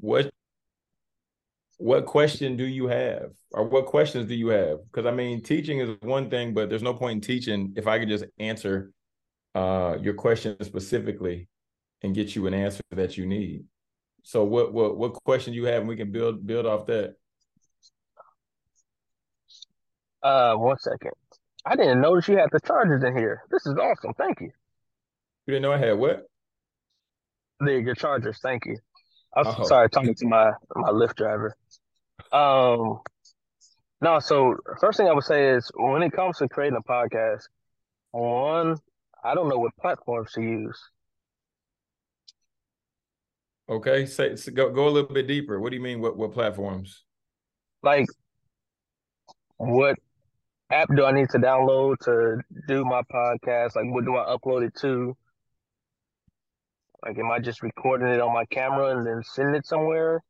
what what question do you have? Or what questions do you have? Because i mean teaching is one thing but there's no point in teaching if i could just answer uh, your question specifically and get you an answer that you need. So what what what question you have? And we can build build off that. Uh one second. I didn't notice you had the chargers in here. This is awesome. Thank you. You didn't know i had what? The your chargers thank you I'm oh. sorry, talking to my my Lyft driver. Um, no. So first thing I would say is when it comes to creating a podcast, one, I don't know what platforms to use. Okay, say so go go a little bit deeper. What do you mean? What what platforms? Like, what app do I need to download to do my podcast? Like, what do I upload it to? Like, am I just recording it on my camera and then sending it somewhere,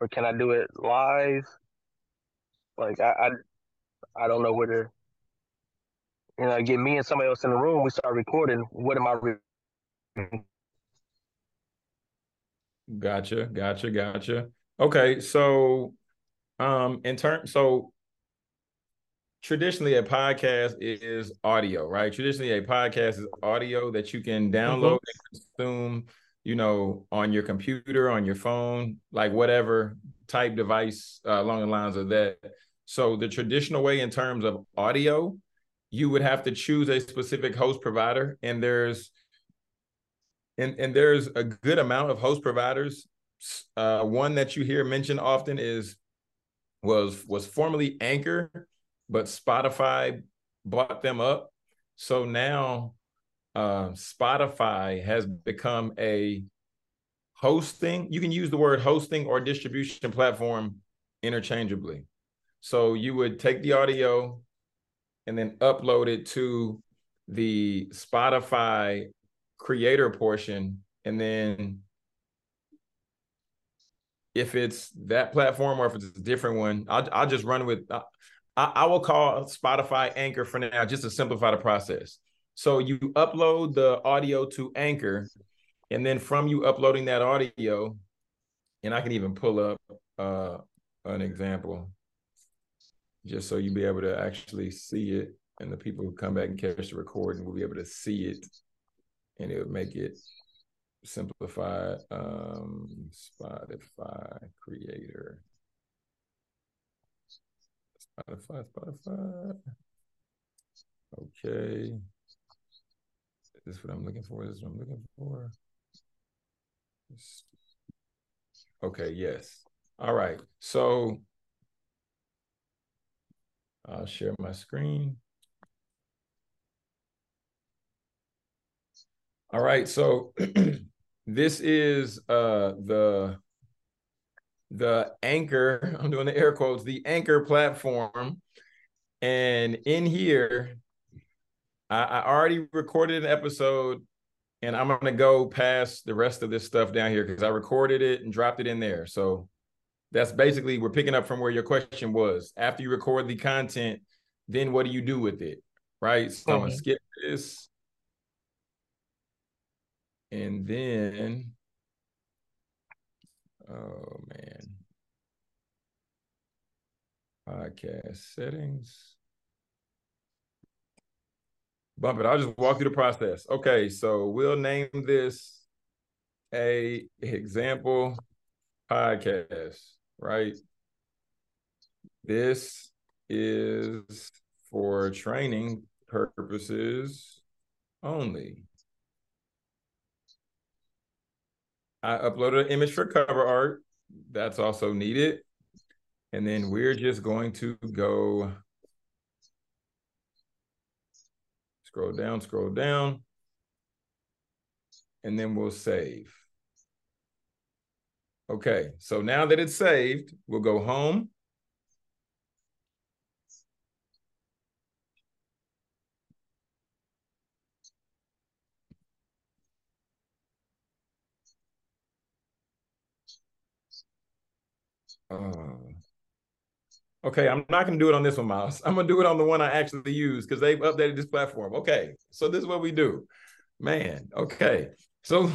or can I do it live? Like, I, I, I don't know whether. You know, get me and somebody else in the room. We start recording. What am I? Re- gotcha, gotcha, gotcha. Okay, so, um, in turn, so traditionally a podcast is audio, right? Traditionally a podcast is audio that you can download mm-hmm. and consume, you know, on your computer, on your phone, like whatever type device uh, along the lines of that. So the traditional way in terms of audio, you would have to choose a specific host provider and there's and, and there's a good amount of host providers. Uh, one that you hear mentioned often is was was formerly Anchor but Spotify bought them up. So now uh, Spotify has become a hosting. You can use the word hosting or distribution platform interchangeably. So you would take the audio and then upload it to the Spotify creator portion. And then if it's that platform or if it's a different one, I'll, I'll just run with, I, I will call Spotify Anchor for now just to simplify the process. So you upload the audio to Anchor, and then from you uploading that audio, and I can even pull up uh, an example just so you'll be able to actually see it, and the people who come back and catch the recording will be able to see it, and it would make it simplified. Um, Spotify creator. Spotify, Spotify. Okay. This is this what I'm looking for? This is this what I'm looking for? Okay, yes. All right. So I'll share my screen. All right. So this is uh the the anchor, I'm doing the air quotes, the anchor platform. And in here, I, I already recorded an episode and I'm going to go past the rest of this stuff down here because I recorded it and dropped it in there. So that's basically we're picking up from where your question was. After you record the content, then what do you do with it? Right. So I'm going to mm-hmm. skip this. And then Oh man. Podcast settings. Bump it. I'll just walk through the process. Okay, so we'll name this a example podcast, right? This is for training purposes only. I uploaded an image for cover art. That's also needed. And then we're just going to go scroll down, scroll down, and then we'll save. Okay, so now that it's saved, we'll go home. Uh, okay, I'm not to do it on this one, Miles. I'm to do it on the one I actually use because they've updated this platform. Okay, so this is what we do. Man, okay. So,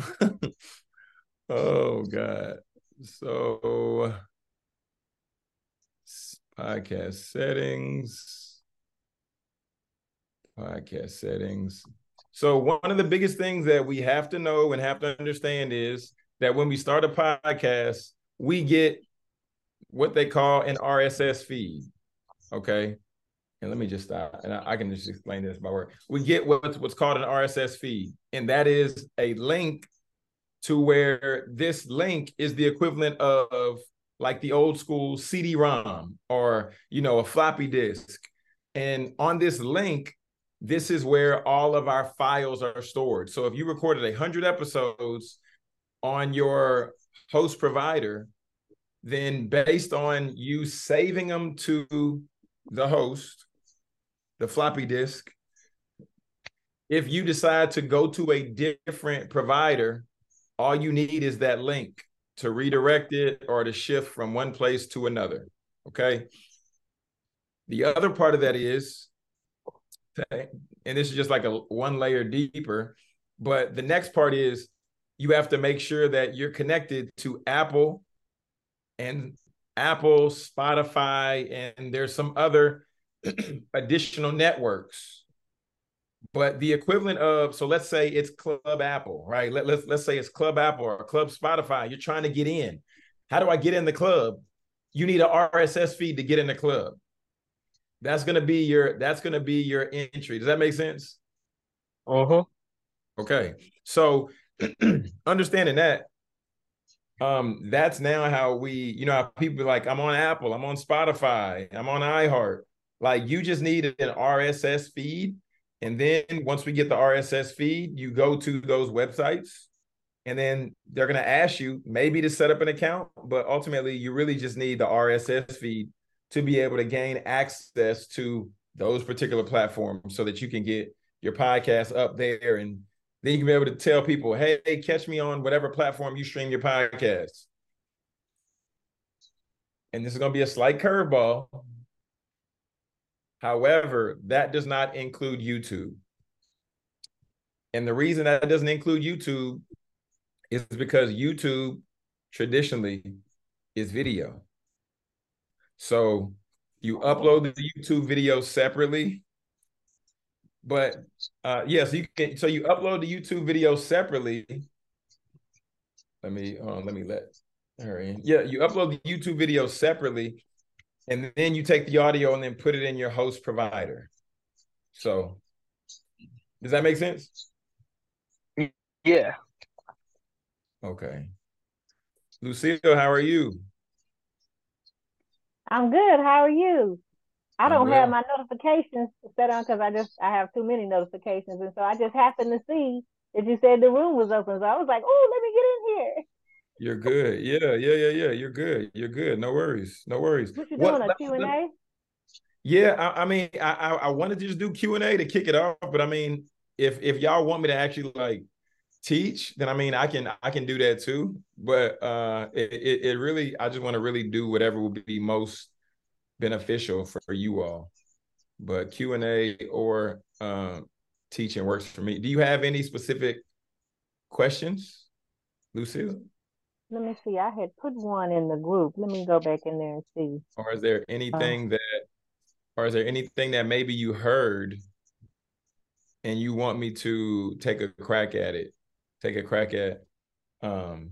oh, God. So podcast settings. Podcast settings. So one of the biggest things that we have to know and have to understand is that when we start a podcast, we get what they call an RSS feed. Okay. And let me just stop and I, I can just explain this by word. We get what's what's called an RSS feed, and that is a link to where this link is the equivalent of like the old school CD-ROM or you know a floppy disk. And on this link, this is where all of our files are stored. So if you recorded a hundred episodes on your host provider, then based on you saving them to the host, the floppy disk, if you decide to go to a different provider, all you need is that link to redirect it or to shift from one place to another. Okay. The other part of that is, and this is just like a one layer deeper, but the next part is you have to make sure that you're connected to Apple and Apple, Spotify, and there's some other additional networks. But the equivalent of, so let's say it's Club Apple, right? Let, let's let's say it's Club Apple or Club Spotify. You're trying to get in. How do I get in the club? You need an RSS feed to get in the club. That's gonna be your that's gonna be your entry. Does that make sense? Uh-huh. Okay. So understanding that, um, that's now how we, you know, people like, I'm on Apple, I'm on Spotify, I'm on iHeart. Like you just need an RSS feed. And then once we get the RSS feed, you go to those websites and then they're going to ask you maybe to set up an account, but ultimately you really just need the RSS feed to be able to gain access to those particular platforms so that you can get your podcast up there and then you can be able to tell people, hey, catch me on whatever platform you stream your podcast. And this is going to be a slight curveball. However, that does not include YouTube. And the reason that doesn't include YouTube is because YouTube traditionally is video. So you upload the YouTube video separately but uh yeah, so you can so you upload the YouTube video separately. Let me um, let me let her in. Yeah, you upload the YouTube video separately, and then you take the audio and then put it in your host provider. So does that make sense? Yeah. Okay. Lucille, how are you? I'm good. How are you? I don't have my notifications set on because I just I have too many notifications, and so I just happened to see that you said the room was open. So I was like, "Oh, let me get in here." You're good. Yeah, yeah, yeah, yeah. You're good. You're good. No worries. No worries. What you doing? What, a Q and A? Yeah, I, I, mean, I I wanted to just do Q and A to kick it off, but I mean, if if y'all want me to actually like teach, then I mean, I can I can do that too. But uh, it it, it really, I just want to really do whatever would be most beneficial for you all. But Q and A or um, teaching works for me. Do you have any specific questions, Lucille? Let me see. I had put one in the group. Let me go back in there and see. Or is there anything uh, that, or is there anything that maybe you heard, and you want me to take a crack at it? Take a crack at um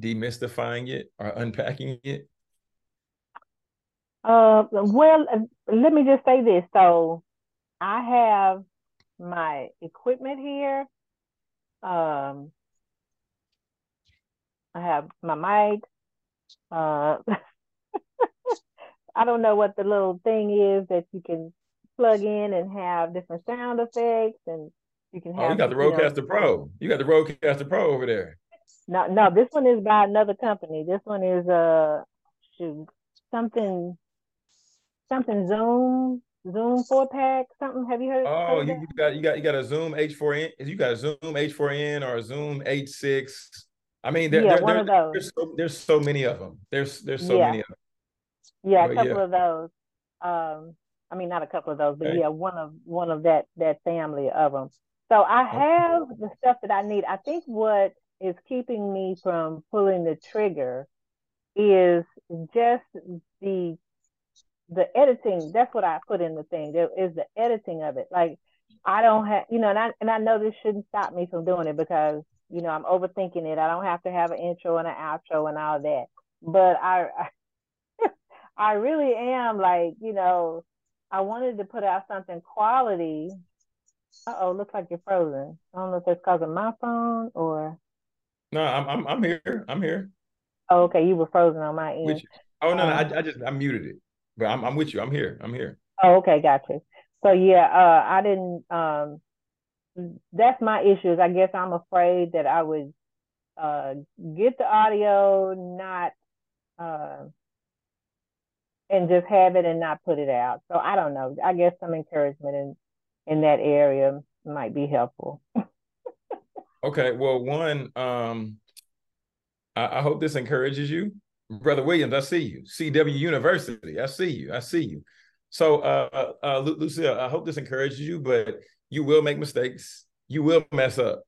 demystifying it or unpacking it? Uh, well, uh, let me just say this. So, I have my equipment here. Um, I have my mic. Uh, I don't know what the little thing is that you can plug in and have different sound effects, and you can have. Oh, you got the Rodecaster you know, Pro. You got the Rodecaster Pro over there. No, no, this one is by another company. This one is uh shoot, something something Zoom Zoom four pack something. Have you heard? Oh, you, you, got you got you got a Zoom H4n. You got a Zoom H4n or a Zoom H6. I mean, there, yeah, there, one there, of those. There's so, there's so many of them. There's there's so yeah. many of them. Yeah, a couple yeah. of those. Um, I mean, not a couple of those, but okay. yeah, one of one of that that family of them. So I have the stuff that I need. I think what is keeping me from pulling the trigger is just the the editing. That's what I put in the thing. There is the editing of it. Like I don't have, you know, and I and I know this shouldn't stop me from doing it because you know I'm overthinking it. I don't have to have an intro and an outro and all that. But I, I, really am like, you know, I wanted to put out something quality uh oh, looks like you're frozen. I don't know if that's because of my phone or. No, I'm I'm I'm here. I'm here. Oh, okay. You were frozen on my end. Oh no, um, no, I, I just I muted it, but I'm I'm with you. I'm here. I'm here. Oh, okay, gotcha. So yeah, uh, I didn't. Um, that's my issues. I guess I'm afraid that I would uh get the audio, not uh, and just have it and not put it out. So I don't know. I guess some encouragement in in that area might be helpful. okay. Well, one, um, I, I hope this encourages you. Brother Williams, I see you. CW University, I see you. I see you. So, uh, uh, Lucille, I hope this encourages you, but you will make mistakes. You will mess up.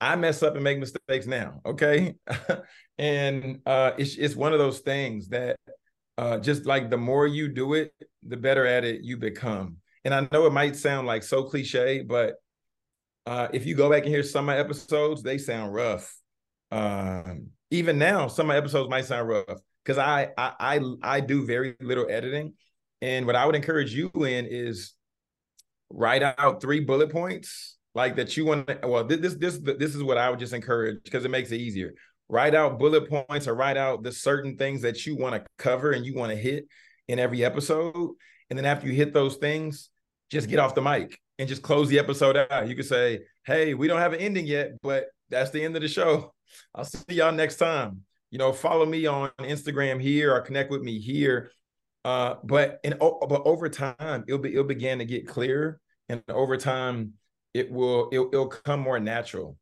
I mess up and make mistakes now. Okay. and uh, it's, it's one of those things that uh, just like the more you do it, the better at it you become and I know it might sound like so cliche, but uh, if you go back and hear some of my episodes, they sound rough. Um, even now, some of my episodes might sound rough because I, I I I do very little editing, and what I would encourage you in is write out three bullet points like that you want. To, well, this this this is what I would just encourage because it makes it easier. Write out bullet points or write out the certain things that you want to cover and you want to hit in every episode, and then after you hit those things, just get off the mic and just close the episode out. You could say, hey, we don't have an ending yet, but that's the end of the show. I'll see y'all next time. You know, follow me on Instagram here or connect with me here. Uh, but and but over time, it'll be it'll begin to get clear, and over time, it will it'll, it'll come more natural.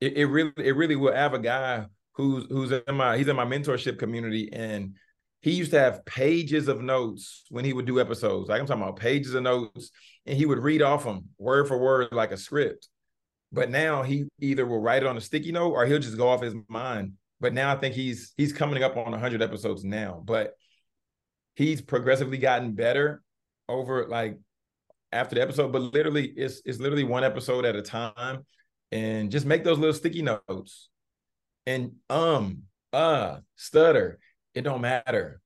It, it really it really will. have a guy who's who's in my he's in my mentorship community, and he used to have pages of notes when he would do episodes. Like I'm talking about pages of notes, and he would read off them word for word like a script. But now he either will write it on a sticky note or he'll just go off his mind. But now I think he's he's coming up on 100 episodes now. But he's progressively gotten better over like after the episode. But literally, it's it's literally one episode at a time, and just make those little sticky notes. And um, uh, stutter it don't matter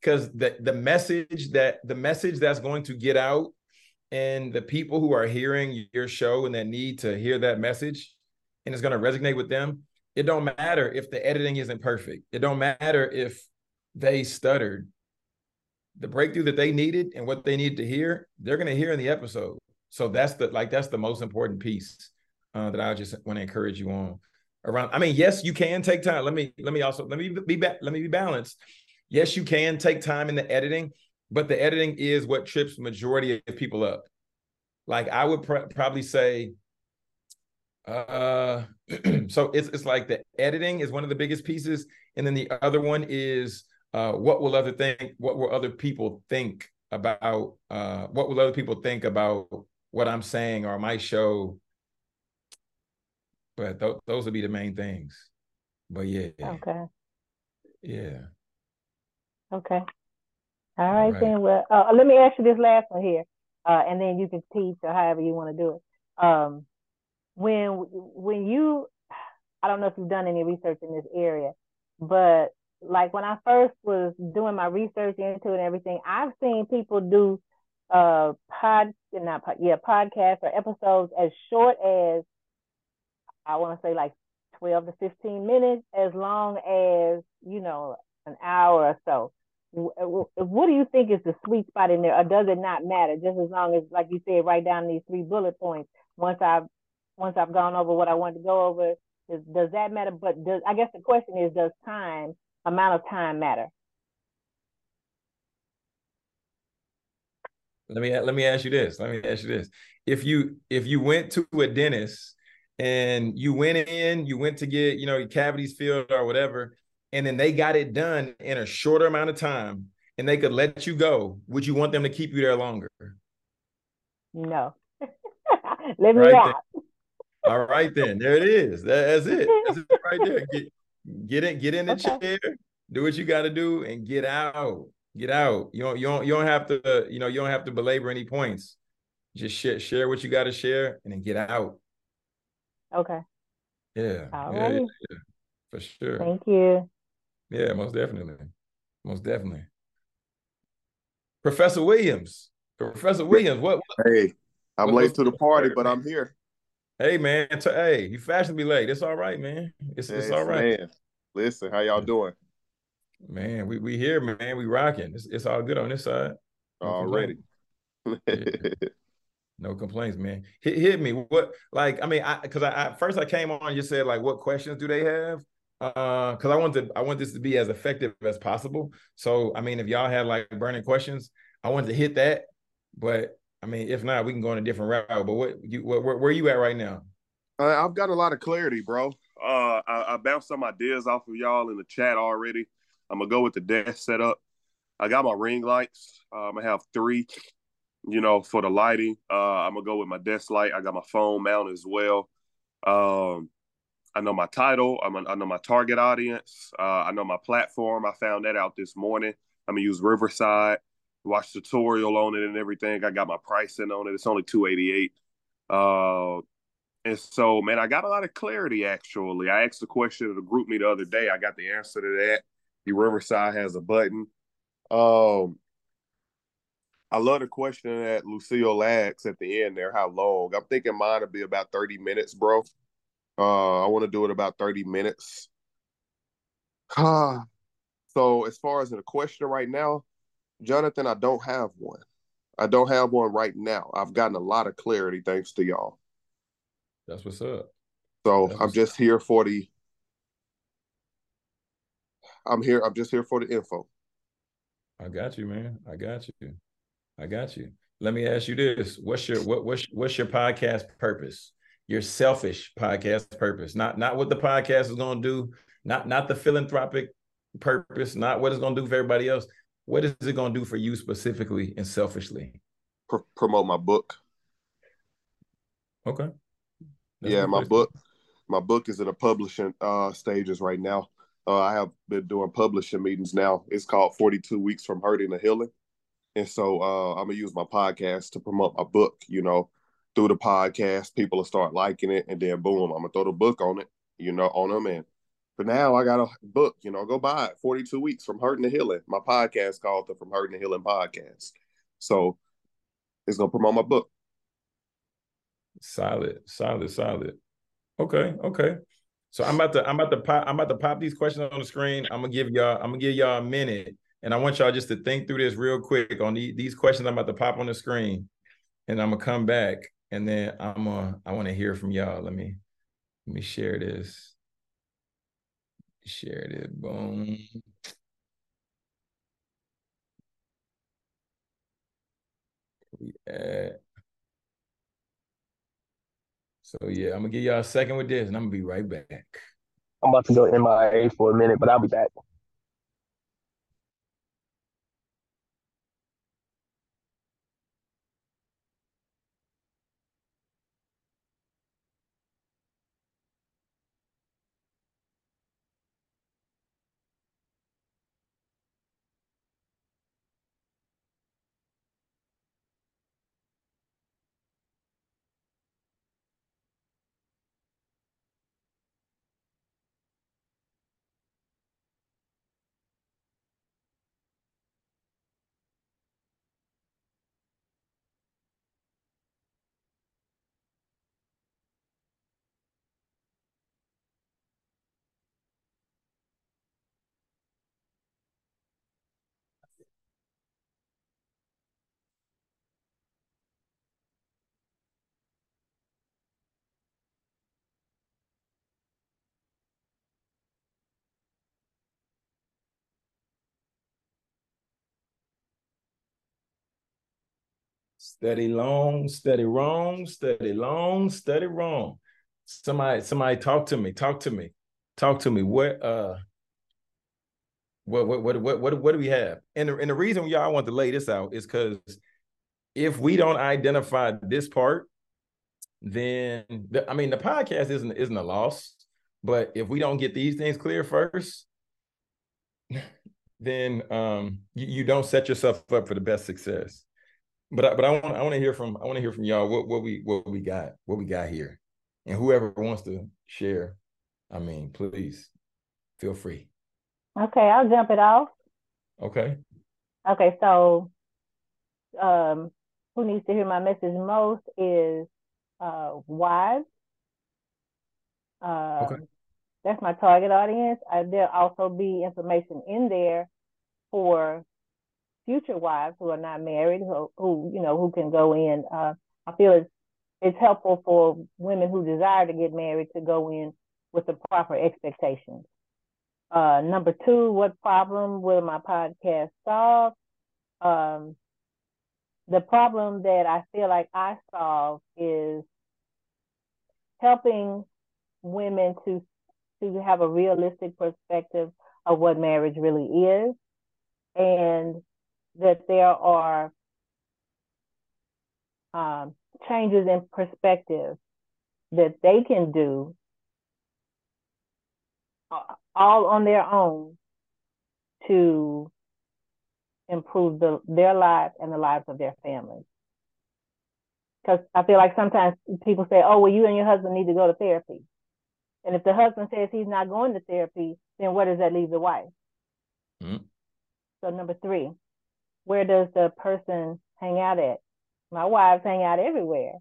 because the the message that the message that's going to get out and the people who are hearing your show and that need to hear that message and it's going to resonate with them it don't matter if the editing isn't perfect it don't matter if they stuttered the breakthrough that they needed and what they needed to hear they're going to hear in the episode so that's the like that's the most important piece uh, that i just want to encourage you on around. I mean, yes, you can take time. Let me let me also let me be back. Let me be balanced. Yes, you can take time in the editing, but the editing is what trips majority of people up. Like I would pr- probably say, uh, so it's it's like the editing is one of the biggest pieces, and then the other one is uh, what will other think? What will other people think about? Uh, what will other people think about what I'm saying or my show? But th- those would be the main things. But yeah. Okay. Yeah. Okay. All right, All right. then. Well, uh, let me ask you this last one here, uh, and then you can teach or however you want to do it. Um, when when you, I don't know if you've done any research in this area, but like when I first was doing my research into it and everything, I've seen people do uh pod not pod, yeah podcasts or episodes as short as I want to say like 12 to 15 minutes, as long as, you know, an hour or so. What do you think is the sweet spot in there, or does it not matter? Just as long as, like you said, write down these three bullet points. Once I've once I've gone over what I want to go over, does, does that matter? But does I guess the question is, does time amount of time matter? Let me let me ask you this. Let me ask you this. If you if you went to a dentist and you went in, you went to get, you know, your cavities filled or whatever, and then they got it done in a shorter amount of time and they could let you go, would you want them to keep you there longer? No. Let me right out. All right then. There it is. That's it. That's it right there. Get get in, get in the okay. chair, do what you gotta do, and get out. Get out. You don't you don't you don't have to, you know, you don't have to belabor any points. Just share share what you gotta share and then get out. Okay. Yeah. All yeah, yeah, yeah, for sure. Thank you. Yeah, most definitely. Most definitely. Professor Williams. Professor Williams, what? what hey, I'm what, late to the party, but I'm here. Hey man, to, hey, you fashionably late. It's all right, man. It's yes, it's all right. Man. Listen, how y'all doing? Man, we we here, man. We rocking. It's, it's all good on this side. No Already. No complaints, man. Hit, hit me. What like I mean, I because I, I, first I came on, you said like what questions do they have? Uh, because I want to I want this to be as effective as possible. So I mean, if y'all had like burning questions, I wanted to hit that. But I mean, if not, we can go on a different route. But what you what, where, where are you at right now? Uh, I've got a lot of clarity, bro. Uh, I, I bounced some ideas off of y'all in the chat already. I'm gonna go with the desk setup. I got my ring lights. Uh, I'm gonna have three you know, for the lighting. Uh, I'm gonna go with my desk light. I got my phone mount as well. Um, I know my title. I'm a, I know my target audience. Uh, I know my platform. I found that out this morning. I'm gonna use Riverside. Watch tutorial on it and everything. I got my pricing on it. It's only 288. Uh, and so, man, I got a lot of clarity. Actually, I asked the question of the GroupMe the other day. I got the answer to that. The Riverside has a button. Um, I love the question that Lucille asks at the end there. How long? I'm thinking mine will be about 30 minutes, bro. Uh, I want to do it about 30 minutes. Uh, so as far as a question right now, Jonathan, I don't have one. I don't have one right now. I've gotten a lot of clarity thanks to y'all. That's what's up. So I'm just up. here for the I'm here, I'm just here for the info. I got you, man. I got you. I got you. Let me ask you this: What's your what what's what's your podcast purpose? Your selfish podcast purpose, not not what the podcast is going to do, not not the philanthropic purpose, not what it's going to do for everybody else. What is it going to do for you specifically and selfishly? Pr- promote my book. Okay. That's yeah, my book. My book is in the publishing uh, stages right now. Uh, I have been doing publishing meetings now. It's called 42 Weeks from Hurting to Healing. And so uh, I'm gonna use my podcast to promote my book. You know, through the podcast, people will start liking it, and then boom, I'm gonna throw the book on it. You know, on them. And for now, I got a book. You know, go buy it. 42 weeks from hurting to healing. My podcast called the From Hurting to Healing podcast. So it's gonna promote my book. Solid, solid, solid. Okay, okay. So I'm about to I'm about to pop I'm about to pop these questions on the screen. I'm gonna give y'all I'm gonna give y'all a minute and I want y'all just to think through this real quick on the, these questions I'm about to pop on the screen. And I'm gonna come back and then I'm gonna I want to hear from y'all. Let me let me share this. Share it. Boom. Yeah. So yeah, I'm gonna give y'all a second with this, and I'm gonna be right back. I'm about to go MIA for a minute, but I'll be back. Steady long, study wrong, study long, study wrong. Somebody, somebody talk to me, talk to me, talk to me. What uh what what what what what, what do we have? And the, and the reason y'all want to lay this out is because if we don't identify this part, then the, I mean the podcast isn't isn't a loss. But if we don't get these things clear first, then um, you, you don't set yourself up for the best success. But I, but I want I want to hear from I want to hear from y'all what what we what we got what we got here, and whoever wants to share, I mean, please feel free. Okay, I'll jump it off. Okay. Okay, so um, who needs to hear my message most is uh, wives. Um, okay. That's my target audience. Uh, there'll also be information in there for future wives who are not married, who, who you know, who can go in. Uh, I feel it's it's helpful for women who desire to get married to go in with the proper expectations. Uh, number two, what problem will my podcast solve? Um, the problem that I feel like I solve is helping women to to have a realistic perspective of what marriage really is and that there are um, changes in perspective that they can do uh, all on their own to improve the, their lives and the lives of their families. Because I feel like sometimes people say, oh, well, you and your husband need to go to therapy. And if the husband says he's not going to therapy, then where does that leave the wife? Mm-hmm. So, number three, where does the person hang out at? My wives hang out everywhere.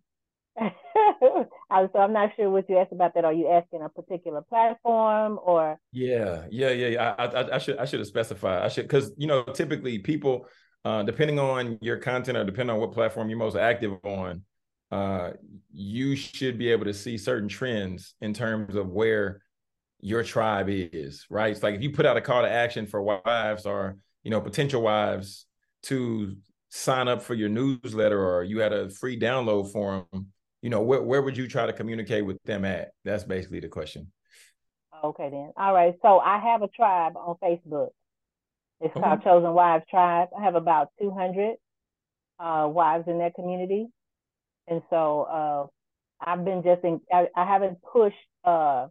so I'm not sure what you asked about that. Are you asking a particular platform or? Yeah, yeah, yeah, yeah. I, I, I should I should have specified. I should because you know typically people, uh, depending on your content or depending on what platform you're most active on, uh, you should be able to see certain trends in terms of where your tribe is. Right. It's like if you put out a call to action for wives or you know potential wives to sign up for your newsletter or you had a free download for them you know, where, where would you try to communicate with them at? That's basically the question. Okay, then. All right. So I have a tribe on Facebook. It's okay. called Chosen Wives Tribe. I have about 200 uh, wives in that community. And so uh, I've been just in, I, I haven't pushed uh,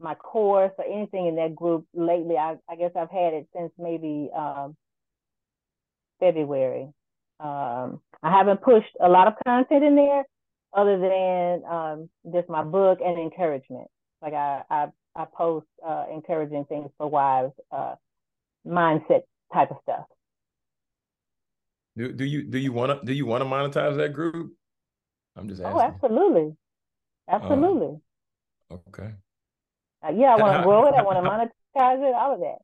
my course or anything in that group lately. I, I guess I've had it since maybe um, February. Um, I haven't pushed a lot of content in there, other than um, just my book and encouragement. Like I, I, I post uh, encouraging things for wives, uh, mindset type of stuff. Do, do you do you want to do you want to monetize that group? I'm just oh, asking. Oh, absolutely, absolutely. Uh, okay. Uh, yeah, I want to grow it. I want to monetize it. All of that.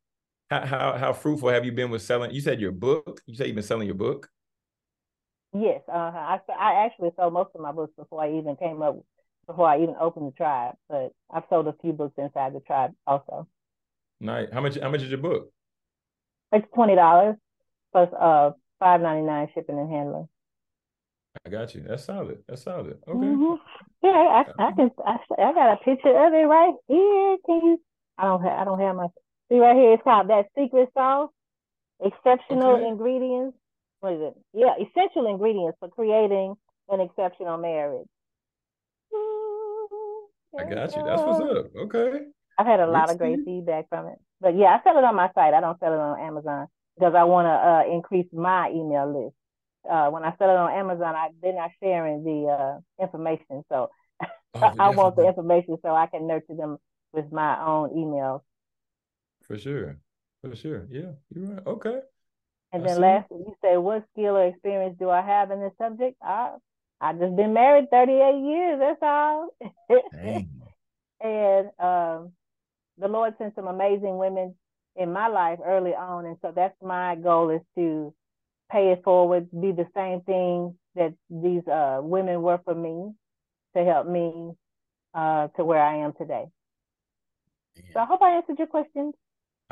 How, how how fruitful have you been with selling? You said your book. You said you've been selling your book. Yes, uh, I I actually sold most of my books before I even came up before I even opened the tribe. But I've sold a few books inside the tribe also. Nice. How much? How much is your book? It's twenty dollars plus uh five ninety nine shipping and handling. I got you. That's solid. That's solid. Okay. Mm-hmm. Yeah, I, I can. I, I got a picture of it right here. Can you? I don't have. I don't have my. See right here. It's called that secret sauce. Exceptional okay. ingredients what is it? Yeah, essential ingredients for creating an exceptional marriage. I got you. That's what's up. Okay. I've had a lot of great feedback from it. But yeah, I sell it on my site. I don't sell it on Amazon because I want to uh, increase my email list. Uh, when I sell it on Amazon, I they're not sharing the uh, information, so oh, I want the information so I can nurture them with my own emails. For sure, for sure. Yeah, you're right. Okay. And then lastly, you say, what skill or experience do I have in this subject? I I just been married 38 years, that's all. and um, the Lord sent some amazing women in my life early on. And so that's my goal is to pay it forward, be the same thing that these uh, women were for me to help me uh, to where I am today. Yeah. So I hope I answered your questions.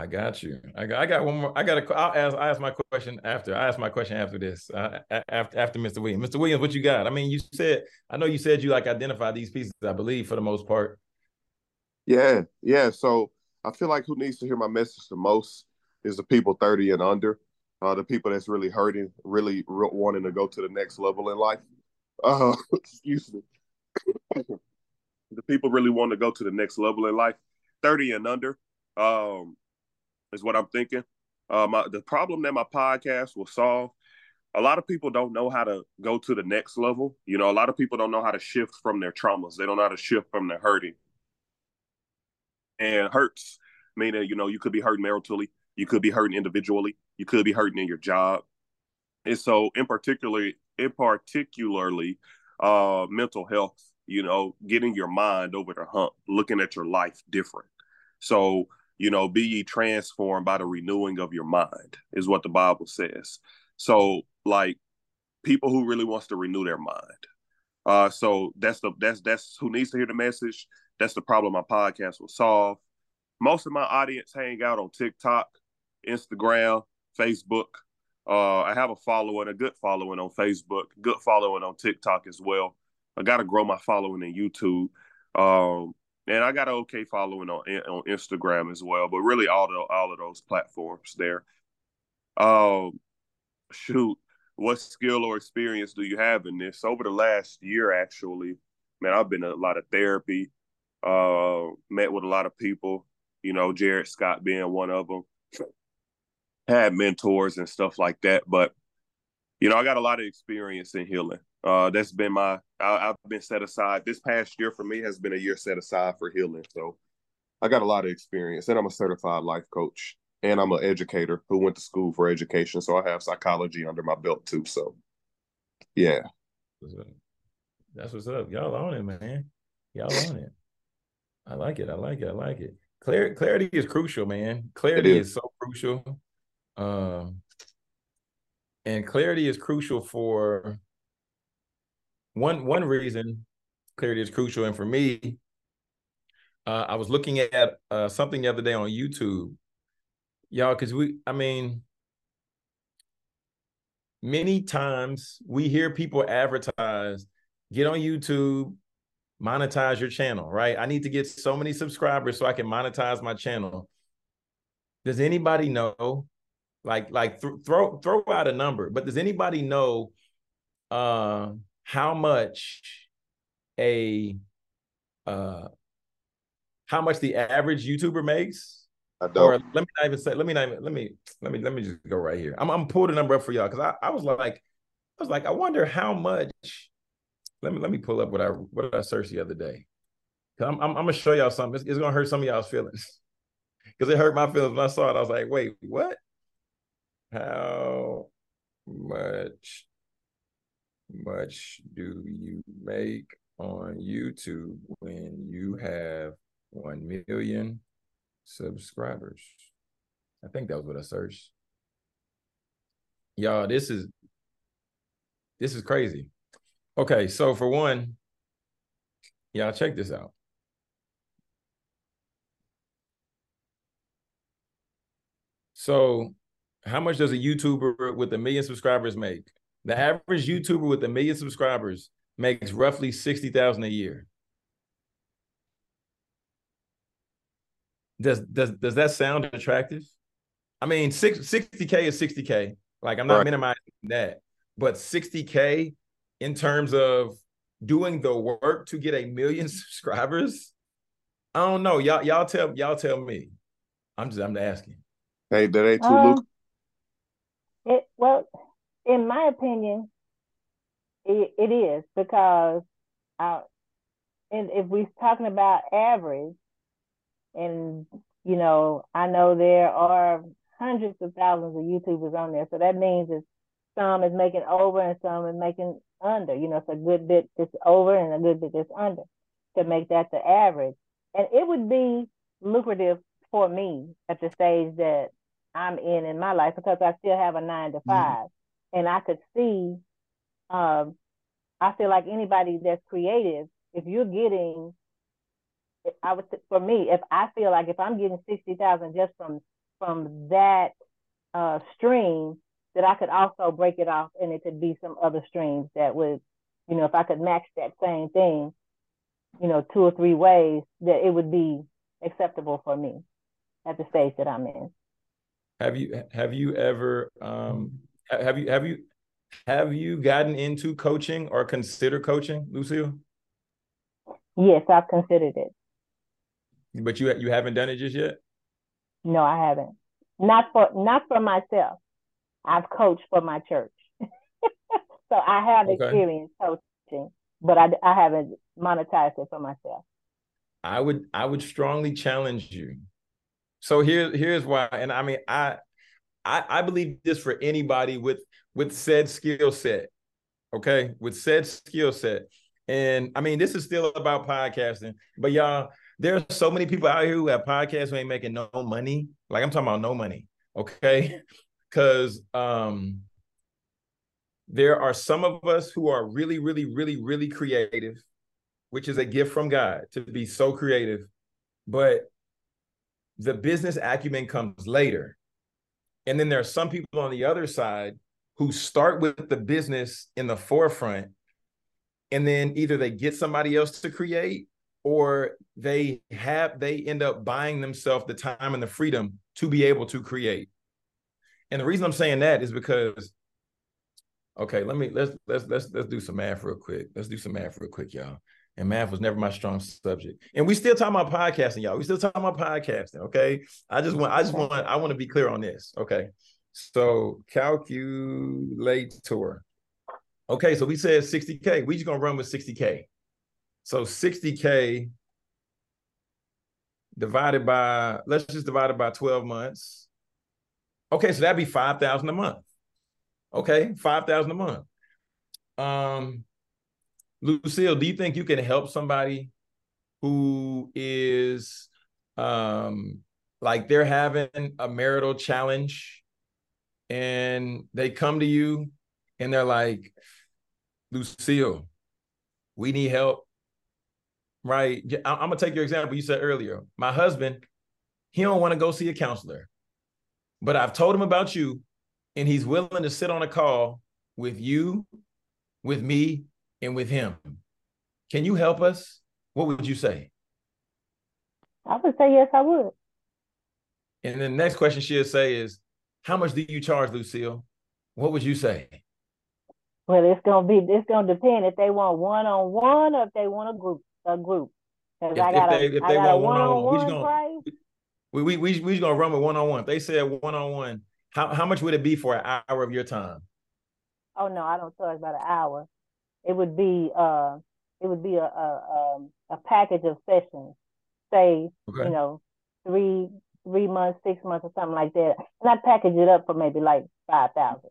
I got you. I got. I got one more. I got a. I'll ask. I ask my question after. I ask my question after this. Uh, after after Mr. Williams. Mr. Williams, what you got? I mean, you said. I know you said you like identify these pieces. I believe for the most part. Yeah, yeah. So I feel like who needs to hear my message the most is the people thirty and under, uh, the people that's really hurting, really re- wanting to go to the next level in life. Uh, excuse me. the people really want to go to the next level in life, 30 and under, um, is what I'm thinking. Uh, the problem that my podcast will solve a lot of people don't know how to go to the next level. You know, a lot of people don't know how to shift from their traumas. They don't know how to shift from their hurting. And hurts, meaning, you know, you could be hurting maritally, you could be hurting individually, you could be hurting in your job. And so in particularly, in particularly, uh, mental health, you know, getting your mind over the hump, looking at your life different. So, you know, be ye transformed by the renewing of your mind, is what the Bible says. So, like, people who really wants to renew their mind. Uh, so that's the that's that's who needs to hear the message. That's the problem my podcast will solve. Most of my audience hang out on TikTok, Instagram, Facebook. Uh, I have a following, a good following on Facebook, good following on TikTok as well. I got to grow my following in YouTube. Um, and I got an okay following on on Instagram as well, but really all the all of those platforms there. Um, shoot, what skill or experience do you have in this? Over the last year, actually, man, I've been a lot of therapy, uh, met with a lot of people. You know, Jared Scott being one of them. Had mentors and stuff like that, but you know, I got a lot of experience in healing. Uh, that's been my I, have been set aside. This past year for me has been a year set aside for healing. So I got a lot of experience, and I'm a certified life coach, and I'm an educator who went to school for education. So I have psychology under my belt too. So yeah, that's what's up. Y'all on it, man. Y'all on it. I like it. I like it. I like it. Clarity, clarity is crucial, man. Clarity is. is so crucial. Um, and clarity is crucial for one one reason clarity is crucial and for me uh, i was looking at uh, something the other day on youtube. Y'all because we i mean many times we hear people advertise get on youtube monetize your channel right? I need to get so many subscribers so i can monetize my channel. Does anybody know like like th- throw throw out a number but does anybody know uh how much a uh how much the average YouTuber makes? I don't. Or let me not even say. Let me not. Even, let me. Let me. Let me just go right here. I'm. I'm pulling the number up for y'all because I, I was like, I was like, I wonder how much. Let me. Let me pull up what I what I searched the other day. Cause I'm. I'm, I'm gonna show y'all something. It's, it's gonna hurt some of y'all's feelings. Because it hurt my feelings when I saw it. I was like, wait, what? How much much do you make on YouTube when you have 1 million subscribers? I think that was what I searched. Y'all, this is this is crazy. Okay, so for one, y'all check this out. So, how much does a YouTuber with a million subscribers make? The average YouTuber with a million subscribers makes roughly 60,000 a year. Does does does that sound attractive? I mean, 60k is 60k. Like I'm not right. minimizing that, but 60k in terms of doing the work to get a million subscribers, I don't know. Y'all y'all tell y'all tell me. I'm just I'm asking. Hey, that ain't too um, It well, in my opinion, it, it is because uh, and if we're talking about average, and you know, I know there are hundreds of thousands of YouTubers on there, so that means it's some is making over and some is making under. You know, it's a good bit that's over and a good bit that's under to make that the average. And it would be lucrative for me at the stage that I'm in in my life because I still have a nine to 5 mm-hmm and I could see. Um, I feel like anybody that's creative, if you're getting, I would for me, if I feel like if I'm getting sixty thousand just from from that uh, stream, that I could also break it off, and it could be some other streams that would, you know, if I could match that same thing, you know, two or three ways, that it would be acceptable for me at the stage that I'm in. Have you have you ever um, have you have you have you gotten into coaching or consider coaching, Lucille? Yes, I've considered it. But you you haven't done it just yet? No, I haven't. Not for not for myself. I've coached for my church. so I have okay. experience coaching, but I, I haven't monetized it for myself. I would I would strongly challenge you. So here here's why, and I mean I I, I believe this for anybody with with said skill set. Okay, with said skill set. And I mean, this is still about podcasting, but y'all, there's so many people out here who have podcasts who ain't making no money. Like I'm talking about no money. Okay. Cause um there are some of us who are really, really, really, really creative, which is a gift from God to be so creative. But the business acumen comes later. And then there are some people on the other side who start with the business in the forefront. And then either they get somebody else to create or they have they end up buying themselves the time and the freedom to be able to create. And the reason I'm saying that is because okay, let me let's let's let's let's do some math real quick. Let's do some math real quick, y'all. And math was never my strong subject. And we still talking about podcasting, y'all. We still talking about podcasting. Okay. I just want, I just want, I want to be clear on this. Okay. So calculator. Okay, so we said 60K. We just gonna run with 60K. So 60K divided by, let's just divide it by 12 months. Okay, so that'd be 5,000 a month. Okay, 5,000 a month. Um, Lucille, do you think you can help somebody who is um like they're having a marital challenge and they come to you and they're like, Lucille, we need help. Right. I'm gonna take your example you said earlier. My husband, he don't want to go see a counselor, but I've told him about you, and he's willing to sit on a call with you, with me, and with him. Can you help us? What would you say? I would say yes, I would. And the next question she'll say is, How much do you charge, Lucille? What would you say? Well, it's gonna be it's gonna depend if they want one on one or if they want a group a group. If, I got if they, if they want one on one, we gonna we we we we gonna run with one on one. They said one on one. How how much would it be for an hour of your time? Oh no, I don't charge about an hour it would be uh it would be a a, um, a package of sessions, say okay. you know three three months, six months, or something like that, and I package it up for maybe like five thousand.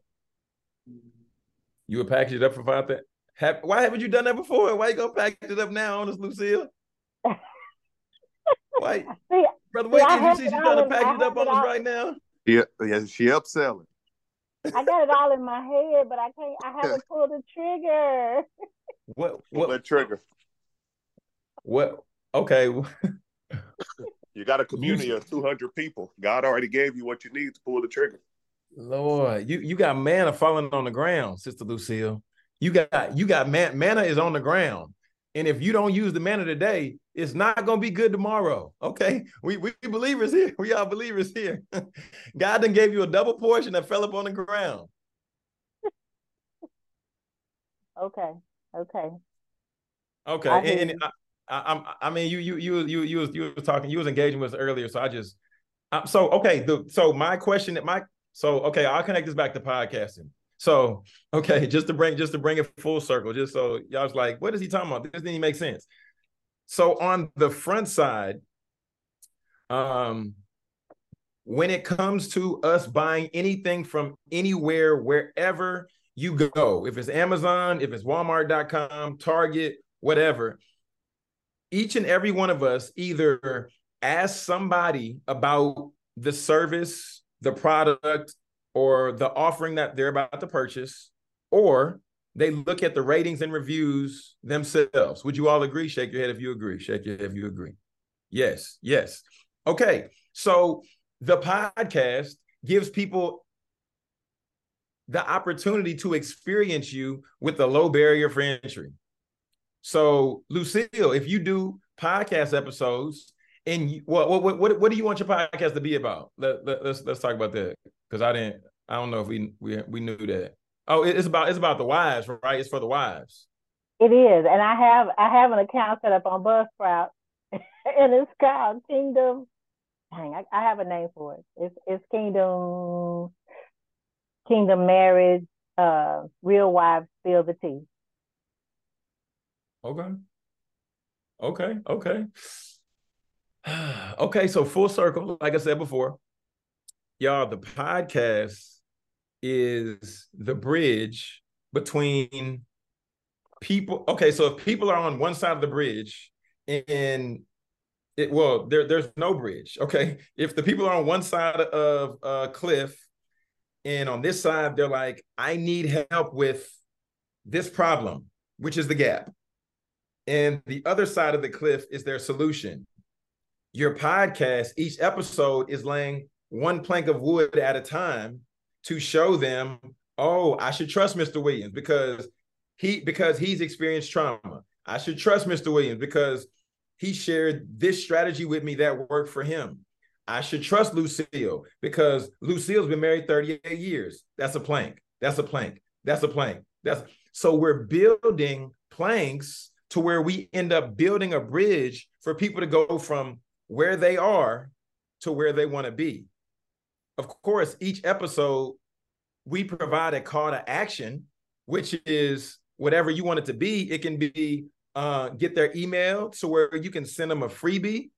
You would package it up for five thousand. Have, why haven't you done that before? Why you gonna package it up now on this, Lucille? why, see, brother? Wait, see, you see she's trying to package it up on us right now? Yeah, yeah, she upselling. I got it all in my head, but I can't. I haven't pulled the trigger. What? What? What trigger? What? Okay. you got a community of two hundred people. God already gave you what you need to pull the trigger. Lord, you you got manna falling on the ground, Sister Lucille. You got you got man, manna is on the ground. And if you don't use the manna today, it's not going to be good tomorrow. Okay. We, we believers here. We are believers here. God then gave you a double portion that fell up on the ground. okay. Okay. Okay. I and, and I, I, I, mean, you, you, you, you, you was, you was talking, you was engaging with us earlier. So I just, uh, so, okay. The, so my question that my, so, okay, I'll connect this back to podcasting. So, okay, just to bring just to bring it full circle, just so y'all's like, what is he talking about? This didn't even make sense. So on the front side, um, when it comes to us buying anything from anywhere, wherever you go, if it's Amazon, if it's Walmart.com, Target, whatever, each and every one of us either ask somebody about the service, the product, or the offering that they're about to purchase, or they look at the ratings and reviews themselves. Would you all agree? Shake your head if you agree. Shake your head if you agree. Yes, yes. Okay. So the podcast gives people the opportunity to experience you with a low barrier for entry. So, Lucille, if you do podcast episodes, and you, what, what what what do you want your podcast to be about? Let, let, let's let's talk about that because I didn't. I don't know if we we we knew that. Oh, it's about it's about the wives, right? It's for the wives. It is, and I have I have an account set up on Buzzsprout, and it's called Kingdom. Dang, I, I have a name for it. It's it's Kingdom Kingdom Marriage. Uh, Real Wives Spill the Tea. Okay. Okay. Okay. okay. So full circle, like I said before, y'all, the podcast is the bridge between people. Okay, so if people are on one side of the bridge and it well, there, there's no bridge. Okay. If the people are on one side of a cliff and on this side, they're like, I need help with this problem, which is the gap. And the other side of the cliff is their solution. Your podcast, each episode is laying one plank of wood at a time to show them, oh, I should trust Mr. Williams because he because he's experienced trauma. I should trust Mr. Williams because he shared this strategy with me that worked for him. I should trust Lucille because Lucille's been married 38 years. That's a plank. That's a plank. That's a plank. That's so we're building planks to where we end up building a bridge for people to go from where they are to where they want to be. Of course, each episode we provide a call to action, which is whatever you want it to be. It can be uh, get their email to where you can send them a freebie.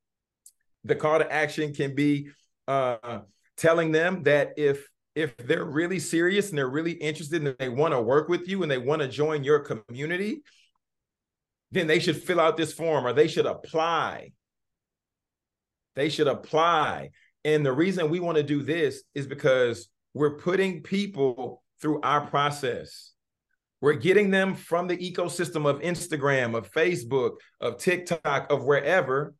The call to action can be uh, telling them that if if they're really serious and they're really interested and they want to work with you and they want to join your community, then they should fill out this form or they should apply. They should apply. And the reason we want to do this is because we're putting people through our process. We're getting them from the ecosystem of Instagram, of Facebook, of TikTok, of wherever,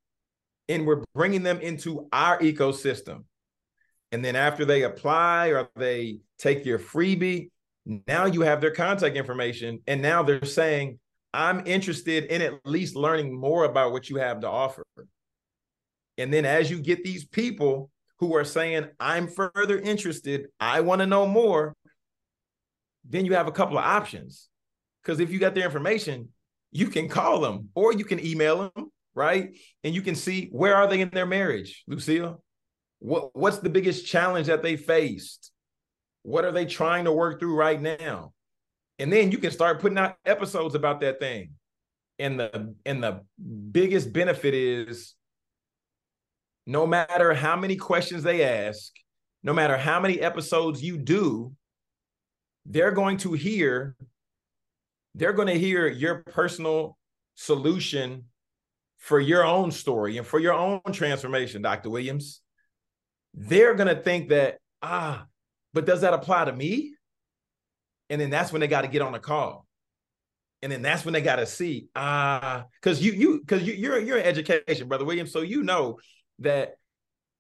and we're bringing them into our ecosystem. And then after they apply or they take your freebie, now you have their contact information. And now they're saying, I'm interested in at least learning more about what you have to offer. And then as you get these people who are saying, I'm further interested, I want to know more, then you have a couple of options. Because if you got their information, you can call them or you can email them, right? And you can see where are they in their marriage, Lucille? What, what's the biggest challenge that they faced? What are they trying to work through right now? And then you can start putting out episodes about that thing. And the and the biggest benefit is no matter how many questions they ask, no matter how many episodes you do, they're going to hear they're going to hear your personal solution for your own story and for your own transformation, Dr. Williams. They're going to think that, ah, but does that apply to me? And then that's when they got to get on a call. And then that's when they got to see, ah, because you, you, because you, you're, you're in education, Brother Williams. So you know that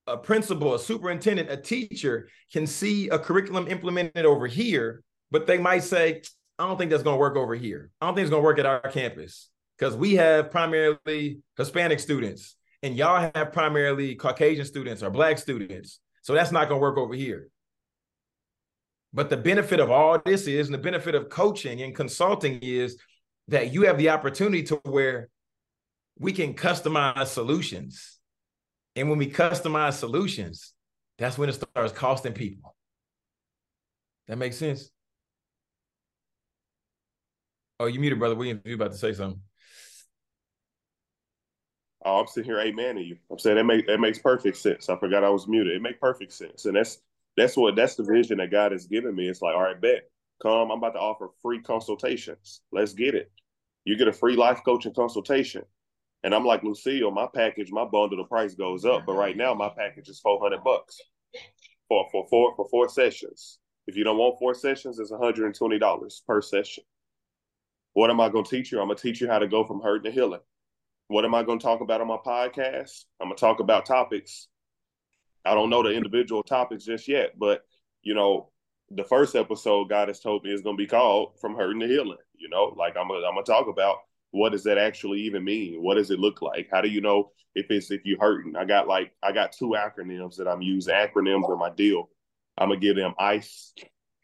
a principal, a superintendent, a teacher can see a curriculum implemented over here, but they might say, I don't think that's going to work over here. I don't think it's going to work at our campus because we have primarily Hispanic students and y'all have primarily Caucasian students or Black students. So that's not going to work over here. But the benefit of all this is, and the benefit of coaching and consulting is that you have the opportunity to where we can customize solutions and when we customize solutions, that's when it starts costing people. That makes sense. Oh, you muted, brother Williams. You about to say something? Oh, I'm sitting here amen to you. I'm saying that make that makes perfect sense. I forgot I was muted. It makes perfect sense, and that's that's what that's the vision that God has given me. It's like, all right, bet, come. I'm about to offer free consultations. Let's get it. You get a free life coaching consultation. And I'm like, Lucille, my package, my bundle, the price goes up. But right now, my package is 400 bucks for, for, four, for four sessions. If you don't want four sessions, it's $120 per session. What am I going to teach you? I'm going to teach you how to go from hurt to healing. What am I going to talk about on my podcast? I'm going to talk about topics. I don't know the individual topics just yet, but you know, the first episode God has told me is going to be called From Hurting to Healing. You know, like I'm going to talk about what does that actually even mean? What does it look like? How do you know if it's if you're hurting? I got like I got two acronyms that I'm using. Acronyms are my deal. I'm gonna give them ICE.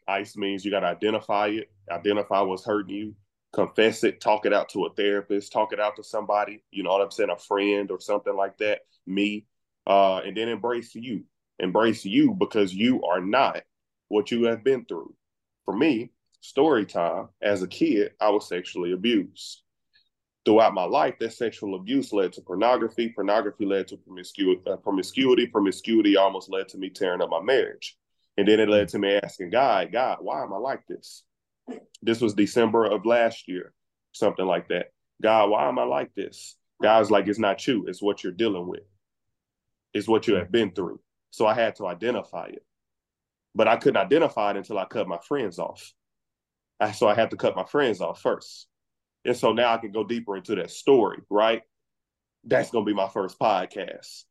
ICE means you gotta identify it, identify what's hurting you. confess it, talk it out to a therapist, talk it out to somebody, you know what I'm saying, a friend or something like that, me, uh, and then embrace you. Embrace you because you are not what you have been through. For me, story time, as a kid, I was sexually abused. Throughout my life, that sexual abuse led to pornography. Pornography led to promiscuity. Uh, promiscuity. Promiscuity almost led to me tearing up my marriage. And then it led to me asking God, God, why am I like this? This was December of last year, something like that. God, why am I like this? God's like, it's not you, it's what you're dealing with, it's what you have been through. So I had to identify it. But I couldn't identify it until I cut my friends off. So I had to cut my friends off first. And so now I can go deeper into that story, right? That's going to be my first podcast.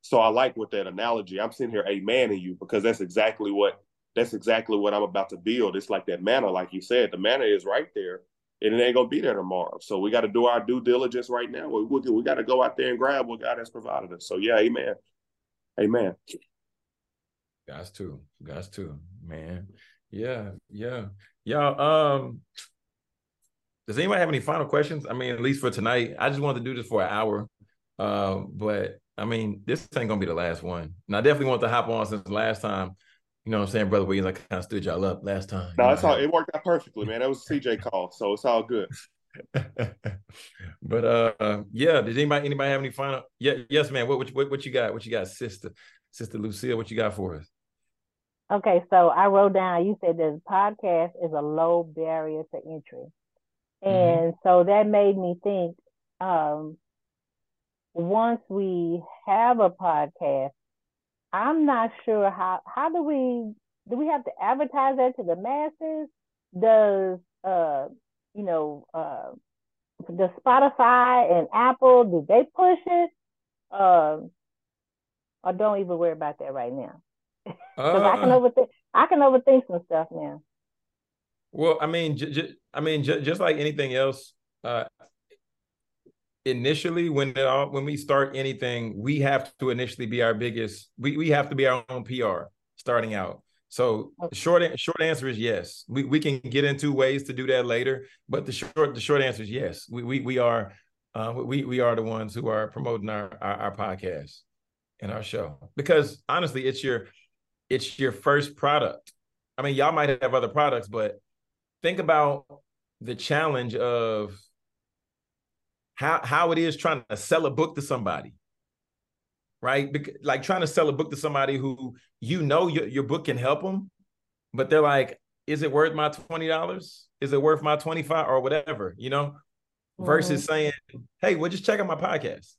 So I like with that analogy. I'm sitting here a man in you because that's exactly what that's exactly what I'm about to build. It's like that manna, like you said, the manna is right there, and it ain't gonna be there tomorrow. So we got to do our due diligence right now. We we, we got to go out there and grab what God has provided us. So yeah, amen, amen. Guys too, guys too, man. Yeah, yeah, y'all. Um, does anybody have any final questions? I mean, at least for tonight, I just wanted to do this for an hour. Uh, but I mean, this ain't gonna be the last one. And I definitely want to hop on since last time you know what I'm saying, brother Williams? I kind of stood y'all up last time. No, it's all it worked out perfectly, man. That was a CJ call, so it's all good. but uh yeah, did anybody anybody have any final yeah, yes, man. What, what what you got? What you got, sister? Sister Lucille, what you got for us? Okay, so I wrote down you said this podcast is a low barrier to entry. Mm-hmm. And so that made me think um once we have a podcast, I'm not sure how how do we do we have to advertise that to the masses? Does uh you know uh does Spotify and Apple do they push it? Uh, or don't even worry about that right now. Because uh, I can uh. overthink I can overthink some stuff now. Well, I mean, j- j- I mean, j- just like anything else, uh, initially when it all, when we start anything, we have to initially be our biggest. We we have to be our own PR starting out. So short short answer is yes. We we can get into ways to do that later, but the short the short answer is yes. We we we are uh, we we are the ones who are promoting our, our our podcast and our show because honestly, it's your it's your first product. I mean, y'all might have other products, but think about the challenge of how how it is trying to sell a book to somebody right? Because, like trying to sell a book to somebody who you know your, your book can help them but they're like is it worth my $20 is it worth my 25 or whatever you know? Mm-hmm. versus saying hey well just check out my podcast.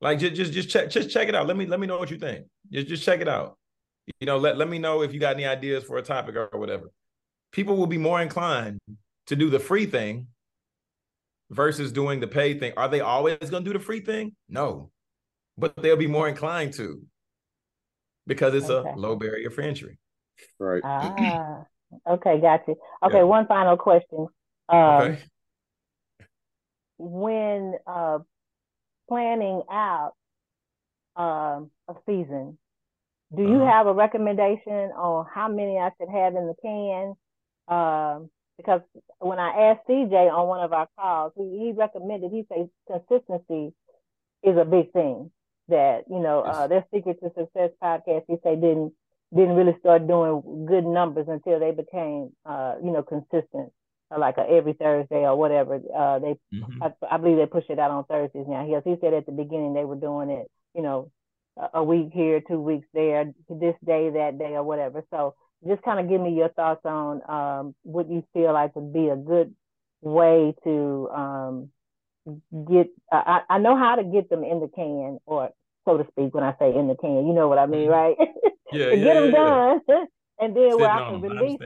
Like just just just check just check it out. Let me let me know what you think. Just just check it out. You know let, let me know if you got any ideas for a topic or whatever people will be more inclined to do the free thing versus doing the paid thing. Are they always going to do the free thing? No, but they'll be more inclined to because it's okay. a low barrier for entry. Right. Ah, okay, got you. Okay, yeah. one final question. Um, okay. When uh, planning out um, a season, do you uh-huh. have a recommendation on how many I should have in the can? Um, because when I asked CJ on one of our calls, he, he recommended, he said consistency is a big thing. That, you know, yes. uh, their Secret to Success podcast, he said didn't didn't really start doing good numbers until they became, uh, you know, consistent, uh, like a every Thursday or whatever. Uh, they, mm-hmm. I, I, believe they push it out on Thursdays now. He, he said at the beginning they were doing it, you know, a week here, two weeks there, this day, that day, or whatever. So just kind of give me your thoughts on um, what you feel like would be a good way to um, get. Uh, I, I know how to get them in the can, or so to speak. When I say in the can, you know what I mean, mm-hmm. right? Yeah, to yeah, get them yeah. done, and then where I can release,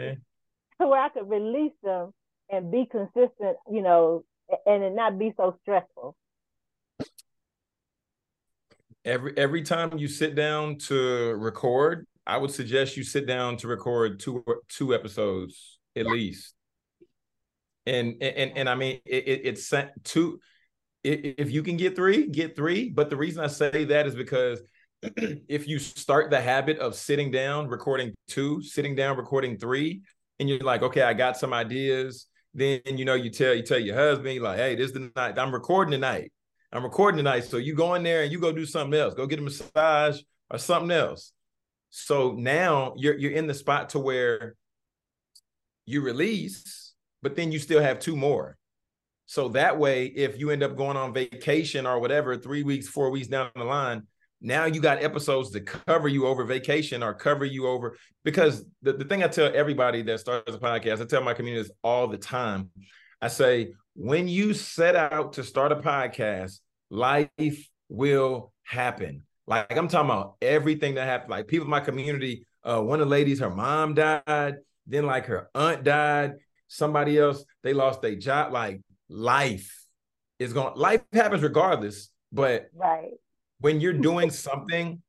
where I could release them and be consistent, you know, and it not be so stressful. Every every time you sit down to record, I would suggest you sit down to record two two episodes at least. And and and I mean it, it it's two. If you can get three, get three. But the reason I say that is because if you start the habit of sitting down, recording two, sitting down, recording three, and you're like, okay, I got some ideas, then you know you tell you tell your husband like, hey, this is the night I'm recording tonight. I'm recording tonight. So you go in there and you go do something else. Go get a massage or something else. So now you're you're in the spot to where you release, but then you still have two more. So that way, if you end up going on vacation or whatever, three weeks, four weeks down the line, now you got episodes to cover you over vacation or cover you over because the, the thing I tell everybody that starts a podcast, I tell my communities all the time. I say, when you set out to start a podcast, life will happen. Like I'm talking about everything that happened. Like people in my community, uh, one of the ladies, her mom died, then like her aunt died, somebody else, they lost their job. Like life is going, life happens regardless. But right when you're doing something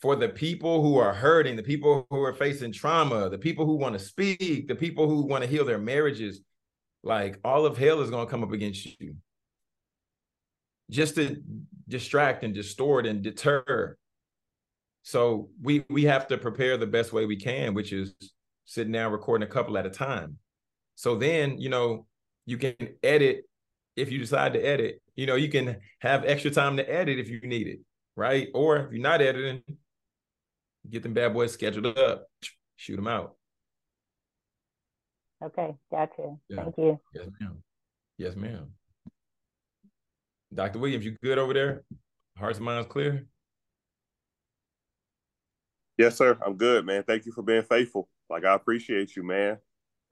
for the people who are hurting, the people who are facing trauma, the people who want to speak, the people who want to heal their marriages, like all of hell is going to come up against you just to distract and distort and deter. So we we have to prepare the best way we can, which is sitting down recording a couple at a time. So then, you know, you can edit if you decide to edit you know, you can have extra time to edit if you need it, right? Or if you're not editing, get them bad boys scheduled up, shoot them out. Okay, gotcha. Yeah. Thank you. Yes, ma'am. Yes, ma'am. Dr. Williams, you good over there? Hearts and minds clear? Yes, sir. I'm good, man. Thank you for being faithful. Like I appreciate you, man.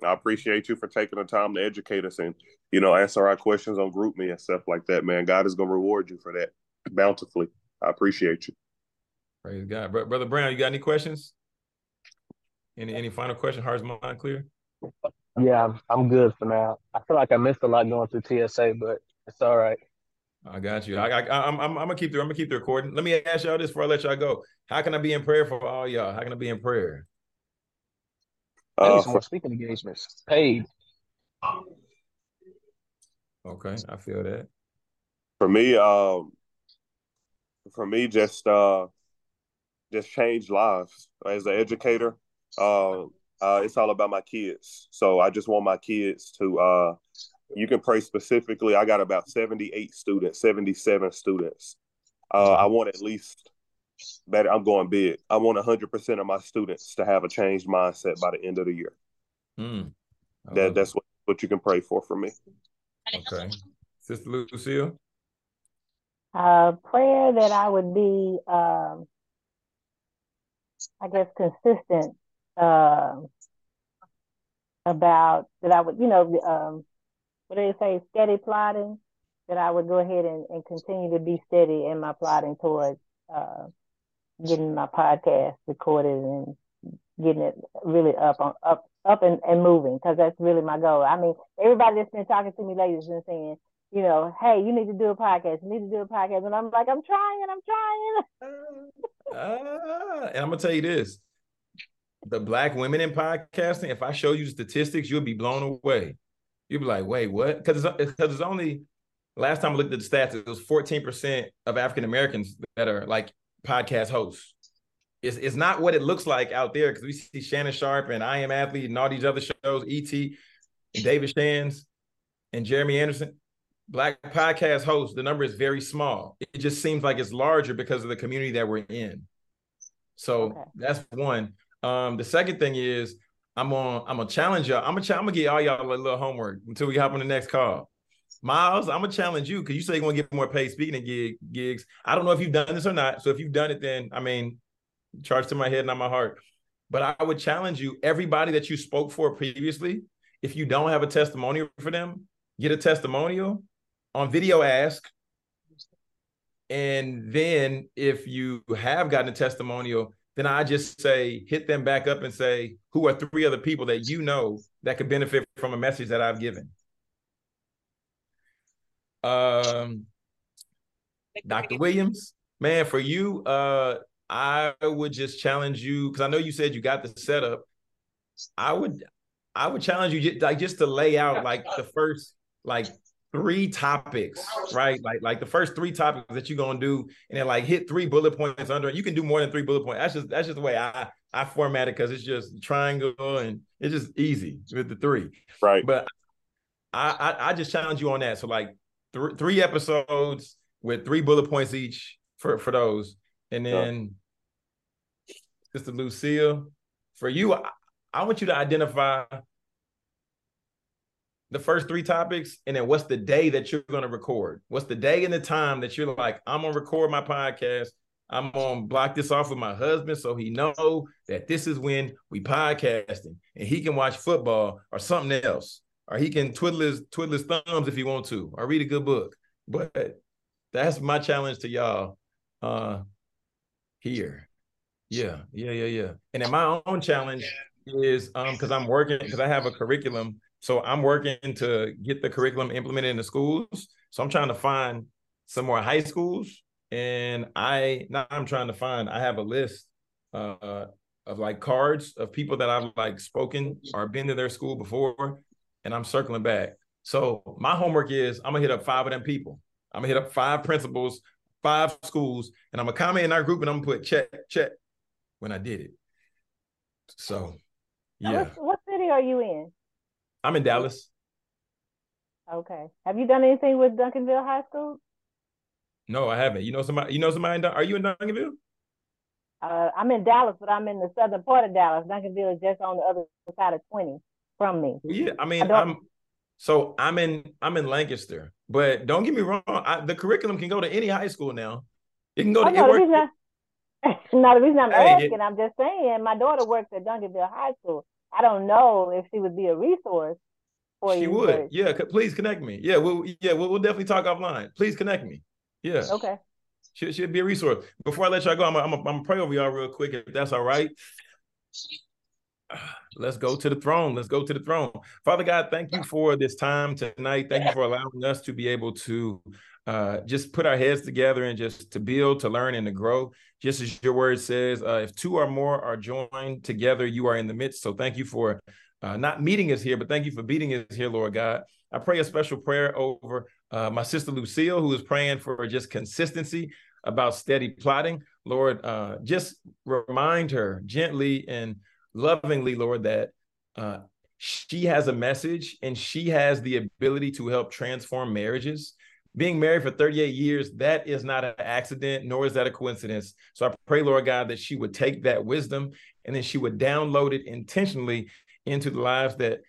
I appreciate you for taking the time to educate us and, you know, answer our questions on GroupMe and stuff like that, man. God is going to reward you for that bountifully. I appreciate you. Praise God. Brother Brown, you got any questions? Any any final question? Heart's mind clear? Yeah, I'm good for now. I feel like I missed a lot going through TSA, but it's all right. I got you. I, I, I'm, I'm, I'm gonna keep the, I'm gonna keep the recording. Let me ask y'all this before I let y'all go. How can I be in prayer for all y'all? How can I be in prayer? I need uh, some more speaking engagements. Paid. Okay, I feel that. For me, um, for me, just uh, just change lives as an educator. Uh, uh, it's all about my kids. So I just want my kids to. Uh, you can pray specifically. I got about seventy-eight students, seventy-seven students. Uh, I want at least that I'm going big. I want 100% of my students to have a changed mindset by the end of the year. Mm, that that's what, what you can pray for for me. Okay. Sister Lucille? Uh, prayer that I would be, um, I guess, consistent uh, about that I would, you know, um, what do they say, steady plotting, that I would go ahead and, and continue to be steady in my plotting towards uh, getting my podcast recorded and getting it really up on up up and, and moving because that's really my goal. I mean, everybody that's been talking to me lately has been saying, you know, hey, you need to do a podcast. You need to do a podcast, and I'm like, I'm trying, I'm trying. uh, and I'm gonna tell you this: the black women in podcasting. If I show you statistics, you'll be blown away. You'll be like, wait, what? Because it's because it's only last time I looked at the stats, it was 14% of African Americans that are like podcast hosts. It's, it's not what it looks like out there because we see Shannon Sharpe and I Am Athlete and all these other shows, ET and David Shands and Jeremy Anderson. Black podcast hosts, the number is very small. It just seems like it's larger because of the community that we're in. So okay. that's one. Um, the second thing is I'm on. I'm gonna challenge y'all. I'm gonna. I'm gonna get all y'all a little homework until we hop on the next call. Miles, I'm gonna challenge you because you say you're gonna get more paid speaking gig, gigs. I don't know if you've done this or not. So if you've done it, then I mean, charge to my head, not my heart. But I would challenge you, everybody that you spoke for previously, if you don't have a testimonial for them, get a testimonial on video ask. And then if you have gotten a testimonial, then I just say hit them back up and say, who are three other people that you know that could benefit from a message that I've given? Um, Dr. Williams, man, for you, uh, I would just challenge you because I know you said you got the setup. I would, I would challenge you just, like just to lay out like the first like three topics, right? Like like the first three topics that you're gonna do, and then like hit three bullet points under it. You can do more than three bullet points. That's just that's just the way I I format it because it's just triangle and it's just easy with the three. Right. But I, I, I just challenge you on that. So like th- three episodes with three bullet points each for for those, and then sure. Sister Lucille, for you, I, I want you to identify the first three topics and then what's the day that you're going to record? What's the day and the time that you're like i'm going to record my podcast. I'm going to block this off with my husband so he know that this is when we podcasting and he can watch football or something else or he can twiddle his twiddle his thumbs if he want to or read a good book. But that's my challenge to y'all uh here. Yeah yeah yeah yeah. And then my own challenge is um because i'm working because i have a curriculum so I'm working to get the curriculum implemented in the schools. So I'm trying to find some more high schools. And I now I'm trying to find, I have a list uh, of like cards of people that I've like spoken or been to their school before. And I'm circling back. So my homework is I'm gonna hit up five of them people. I'm gonna hit up five principals, five schools, and I'm gonna comment in our group and I'm gonna put check, check when I did it. So yeah. What, what city are you in? I'm in Dallas. Okay. Have you done anything with Duncanville High School? No, I haven't. You know somebody? You know somebody? In, are you in Duncanville? Uh, I'm in Dallas, but I'm in the southern part of Dallas. Duncanville is just on the other side of 20 from me. Yeah, I mean, I am so I'm in I'm in Lancaster, but don't get me wrong. I, the curriculum can go to any high school now. It can go to. Oh, no, the reason I, no, the reason I'm hey, asking, it, I'm just saying, my daughter works at Duncanville High School. I don't know if she would be a resource for she you. She would. But... Yeah, please connect me. Yeah, we'll yeah, we'll, we'll definitely talk offline. Please connect me. Yeah. Okay. She should be a resource. Before I let y'all go, I'm I'm gonna pray over y'all real quick if that's all right. Let's go to the throne. Let's go to the throne. Father God, thank you for this time tonight. Thank you for allowing us to be able to uh, just put our heads together and just to build, to learn, and to grow. Just as your word says, uh, if two or more are joined together, you are in the midst. So thank you for uh, not meeting us here, but thank you for beating us here, Lord God. I pray a special prayer over uh, my sister Lucille, who is praying for just consistency about steady plotting. Lord, uh, just remind her gently and lovingly, Lord, that uh, she has a message and she has the ability to help transform marriages being married for 38 years, that is not an accident, nor is that a coincidence. So I pray, Lord God, that she would take that wisdom and then she would download it intentionally into the lives that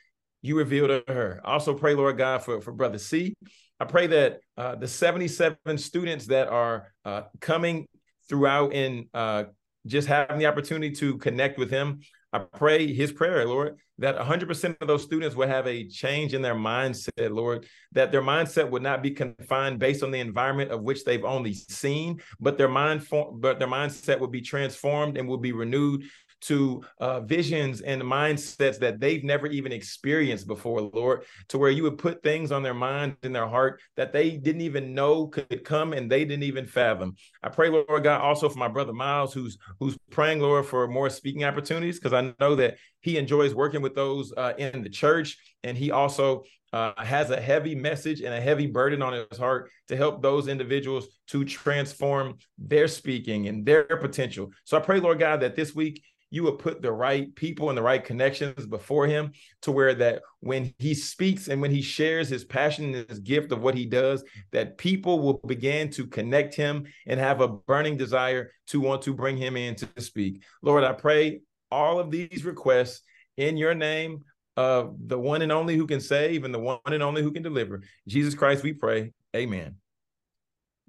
you revealed to her. I also pray, Lord God, for, for Brother C. I pray that uh, the 77 students that are uh, coming throughout in uh, just having the opportunity to connect with him, I pray his prayer, Lord, that 100% of those students will have a change in their mindset, Lord, that their mindset would not be confined based on the environment of which they've only seen, but their mind but their mindset would be transformed and will be renewed to uh, visions and mindsets that they've never even experienced before, Lord, to where you would put things on their mind and their heart that they didn't even know could come and they didn't even fathom. I pray, Lord God, also for my brother Miles, who's who's praying, Lord, for more speaking opportunities, because I know that he enjoys working with those uh, in the church, and he also uh, has a heavy message and a heavy burden on his heart to help those individuals to transform their speaking and their potential. So I pray, Lord God, that this week you would put the right people and the right connections before him to where that when he speaks and when he shares his passion and his gift of what he does that people will begin to connect him and have a burning desire to want to bring him in to speak. Lord i pray all of these requests in your name of the one and only who can save and the one and only who can deliver. Jesus christ we pray. Amen.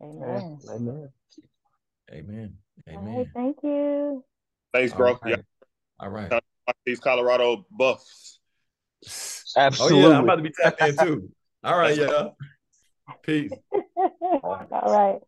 Amen. Amen. Amen. Amen. Right, thank you Thanks, bro. All right. Yeah. All right. These Colorado Buffs. Absolutely. Oh yeah, I'm about to be tapped in too. All right, yeah. Peace. All right.